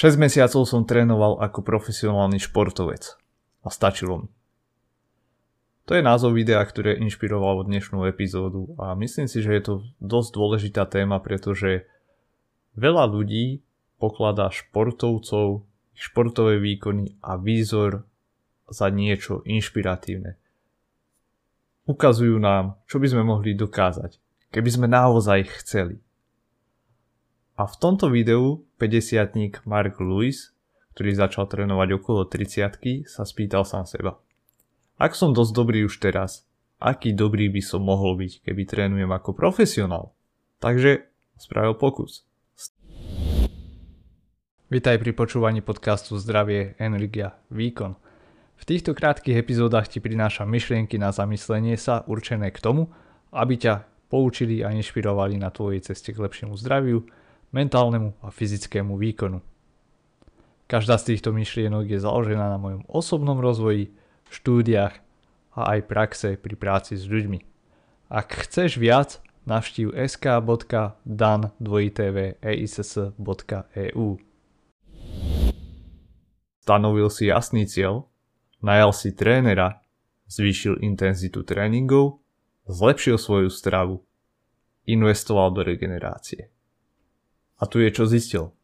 6 mesiacov som trénoval ako profesionálny športovec a stačilo mi. To je názov videa, ktoré inšpirovalo dnešnú epizódu a myslím si, že je to dosť dôležitá téma, pretože veľa ľudí pokladá športovcov, športové výkony a výzor za niečo inšpiratívne. Ukazujú nám, čo by sme mohli dokázať, keby sme naozaj chceli. A v tomto videu 50 Mark Lewis, ktorý začal trénovať okolo 30 sa spýtal sám seba. Ak som dosť dobrý už teraz, aký dobrý by som mohol byť, keby trénujem ako profesionál? Takže spravil pokus. Vítaj pri počúvaní podcastu Zdravie, Energia, Výkon. V týchto krátkých epizódach ti prinášam myšlienky na zamyslenie sa určené k tomu, aby ťa poučili a inšpirovali na tvojej ceste k lepšiemu zdraviu, mentálnemu a fyzickému výkonu. Každá z týchto myšlienok je založená na mojom osobnom rozvoji, štúdiách a aj praxe pri práci s ľuďmi. Ak chceš viac, navštív sk.dan2tv.eiss.eu Stanovil si jasný cieľ, najal si trénera, zvýšil intenzitu tréningov, zlepšil svoju stravu, investoval do regenerácie. A tu je čo zistil.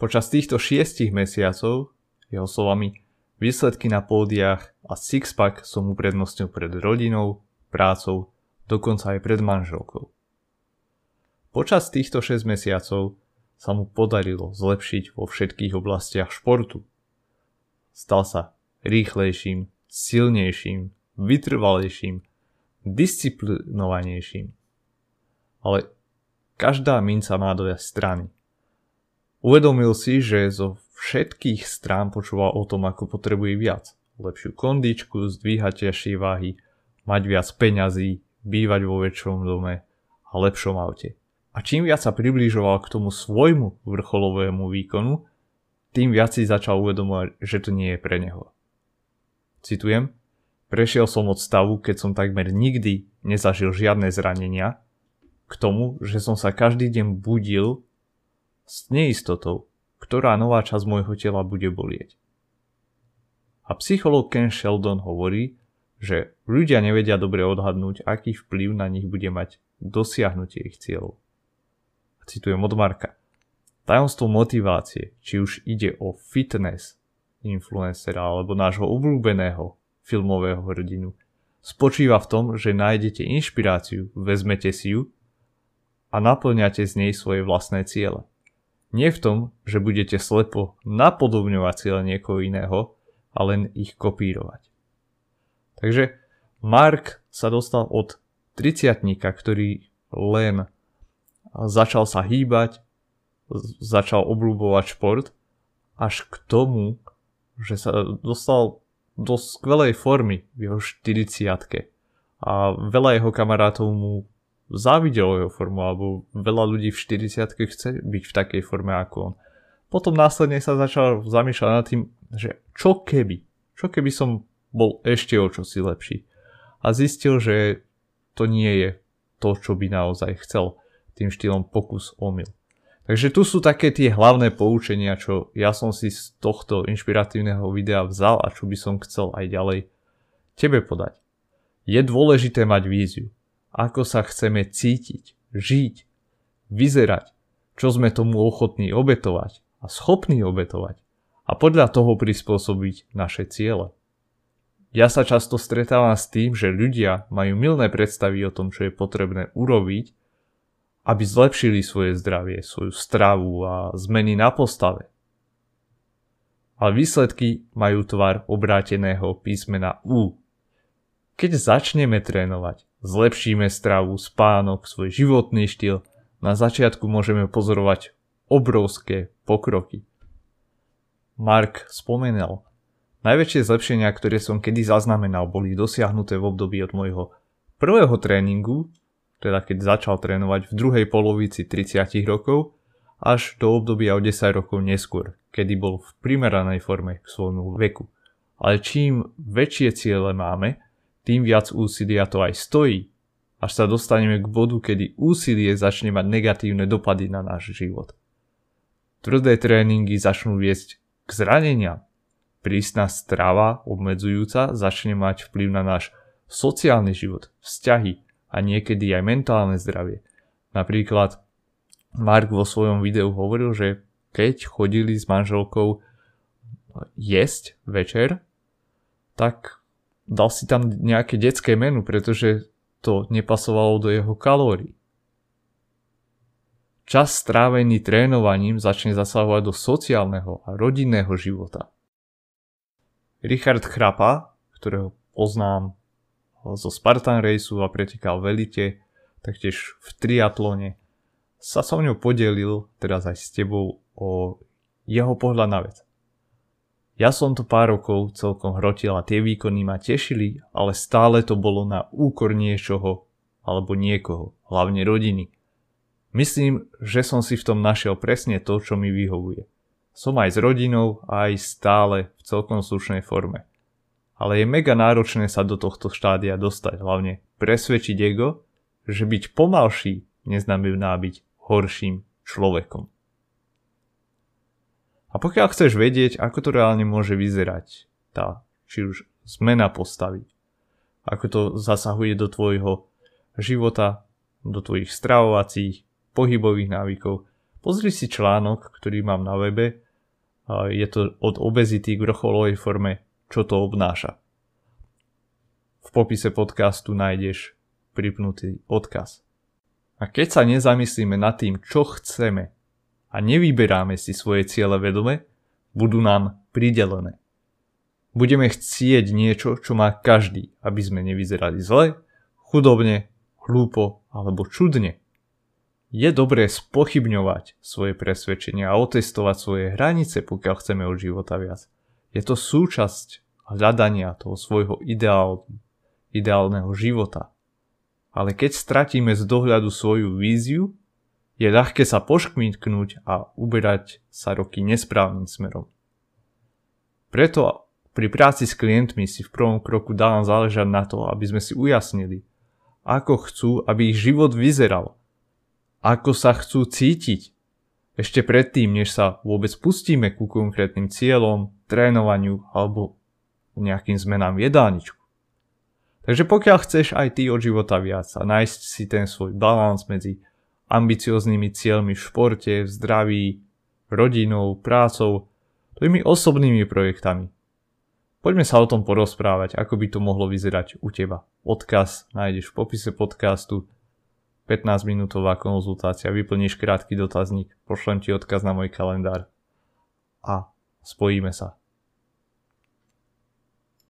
Počas týchto šiestich mesiacov, jeho slovami, Výsledky na pódiach a sixpack som uprednostnil pred rodinou, prácou, dokonca aj pred manželkou. Počas týchto 6 mesiacov sa mu podarilo zlepšiť vo všetkých oblastiach športu. Stal sa rýchlejším, silnejším, vytrvalejším, disciplinovanejším. Ale každá minca má dve strany. Uvedomil si, že zo všetkých strán počúval o tom, ako potrebuje viac. Lepšiu kondičku, zdvíhať ťažšie váhy, mať viac peňazí, bývať vo väčšom dome a lepšom aute. A čím viac sa približoval k tomu svojmu vrcholovému výkonu, tým viac si začal uvedomovať, že to nie je pre neho. Citujem, prešiel som od stavu, keď som takmer nikdy nezažil žiadne zranenia, k tomu, že som sa každý deň budil s neistotou, ktorá nová časť môjho tela bude bolieť. A psycholog Ken Sheldon hovorí, že ľudia nevedia dobre odhadnúť, aký vplyv na nich bude mať dosiahnutie ich cieľov. Citujem od Marka. Tajomstvo motivácie, či už ide o fitness influencera alebo nášho obľúbeného filmového hrdinu, spočíva v tom, že nájdete inšpiráciu, vezmete si ju a naplňate z nej svoje vlastné ciele. Nie v tom, že budete slepo napodobňovať cieľe niekoho iného a len ich kopírovať. Takže Mark sa dostal od 30 ktorý len začal sa hýbať, začal obľúbovať šport, až k tomu, že sa dostal do skvelej formy v jeho 40 a veľa jeho kamarátov mu závidelo jeho formu, alebo veľa ľudí v 40 chce byť v takej forme ako on. Potom následne sa začal zamýšľať nad tým, že čo keby, čo keby som bol ešte o čosi lepší. A zistil, že to nie je to, čo by naozaj chcel. Tým štýlom pokus omyl. Takže tu sú také tie hlavné poučenia, čo ja som si z tohto inšpiratívneho videa vzal a čo by som chcel aj ďalej tebe podať. Je dôležité mať víziu ako sa chceme cítiť, žiť, vyzerať, čo sme tomu ochotní obetovať a schopní obetovať a podľa toho prispôsobiť naše ciele. Ja sa často stretávam s tým, že ľudia majú milné predstavy o tom, čo je potrebné urobiť, aby zlepšili svoje zdravie, svoju stravu a zmeny na postave. Ale výsledky majú tvar obráteného písmena U. Keď začneme trénovať, zlepšíme stravu, spánok, svoj životný štýl, na začiatku môžeme pozorovať obrovské pokroky. Mark spomenal, najväčšie zlepšenia, ktoré som kedy zaznamenal, boli dosiahnuté v období od môjho prvého tréningu, teda keď začal trénovať v druhej polovici 30 rokov, až do obdobia o 10 rokov neskôr, kedy bol v primeranej forme k svojmu veku. Ale čím väčšie ciele máme, tým viac úsilia to aj stojí, až sa dostaneme k bodu, kedy úsilie začne mať negatívne dopady na náš život. Tvrdé tréningy začnú viesť k zraneniam. Prísna strava obmedzujúca začne mať vplyv na náš sociálny život, vzťahy a niekedy aj mentálne zdravie. Napríklad Mark vo svojom videu hovoril, že keď chodili s manželkou jesť večer, tak dal si tam nejaké detské menu, pretože to nepasovalo do jeho kalórií. Čas strávený trénovaním začne zasahovať do sociálneho a rodinného života. Richard Chrapa, ktorého poznám zo Spartan Raceu a pretekal v elite, taktiež v triatlone, sa so mňou podelil, teraz aj s tebou, o jeho pohľad na vec. Ja som to pár rokov celkom hrotil a tie výkony ma tešili, ale stále to bolo na úkor niečoho alebo niekoho, hlavne rodiny. Myslím, že som si v tom našiel presne to, čo mi vyhovuje. Som aj s rodinou aj stále v celkom slušnej forme. Ale je mega náročné sa do tohto štádia dostať, hlavne presvedčiť ego, že byť pomalší neznamená byť horším človekom. A pokiaľ chceš vedieť, ako to reálne môže vyzerať, tá či už zmena postavy, ako to zasahuje do tvojho života, do tvojich stravovacích, pohybových návykov. Pozri si článok, ktorý mám na webe. Je to od obezity k vrcholovej forme, čo to obnáša. V popise podcastu nájdeš pripnutý odkaz. A keď sa nezamyslíme nad tým, čo chceme a nevyberáme si svoje ciele vedome, budú nám pridelené. Budeme chcieť niečo, čo má každý, aby sme nevyzerali zle, chudobne, hlúpo alebo čudne. Je dobré spochybňovať svoje presvedčenia a otestovať svoje hranice, pokiaľ chceme od života viac. Je to súčasť hľadania toho svojho ideál, ideálneho života. Ale keď stratíme z dohľadu svoju víziu, je ľahké sa poškmitknúť a uberať sa roky nesprávnym smerom. Preto pri práci s klientmi si v prvom kroku dávam záležať na to, aby sme si ujasnili, ako chcú, aby ich život vyzeral ako sa chcú cítiť. Ešte predtým, než sa vôbec pustíme ku konkrétnym cieľom, trénovaniu alebo nejakým zmenám v jedálničku. Takže pokiaľ chceš aj ty od života viac a nájsť si ten svoj balans medzi ambicioznými cieľmi v športe, v zdraví, rodinou, prácou, tvojimi osobnými projektami. Poďme sa o tom porozprávať, ako by to mohlo vyzerať u teba. Odkaz nájdeš v popise podcastu 15 minútová konzultácia, vyplníš krátky dotazník, pošlem ti odkaz na môj kalendár a spojíme sa.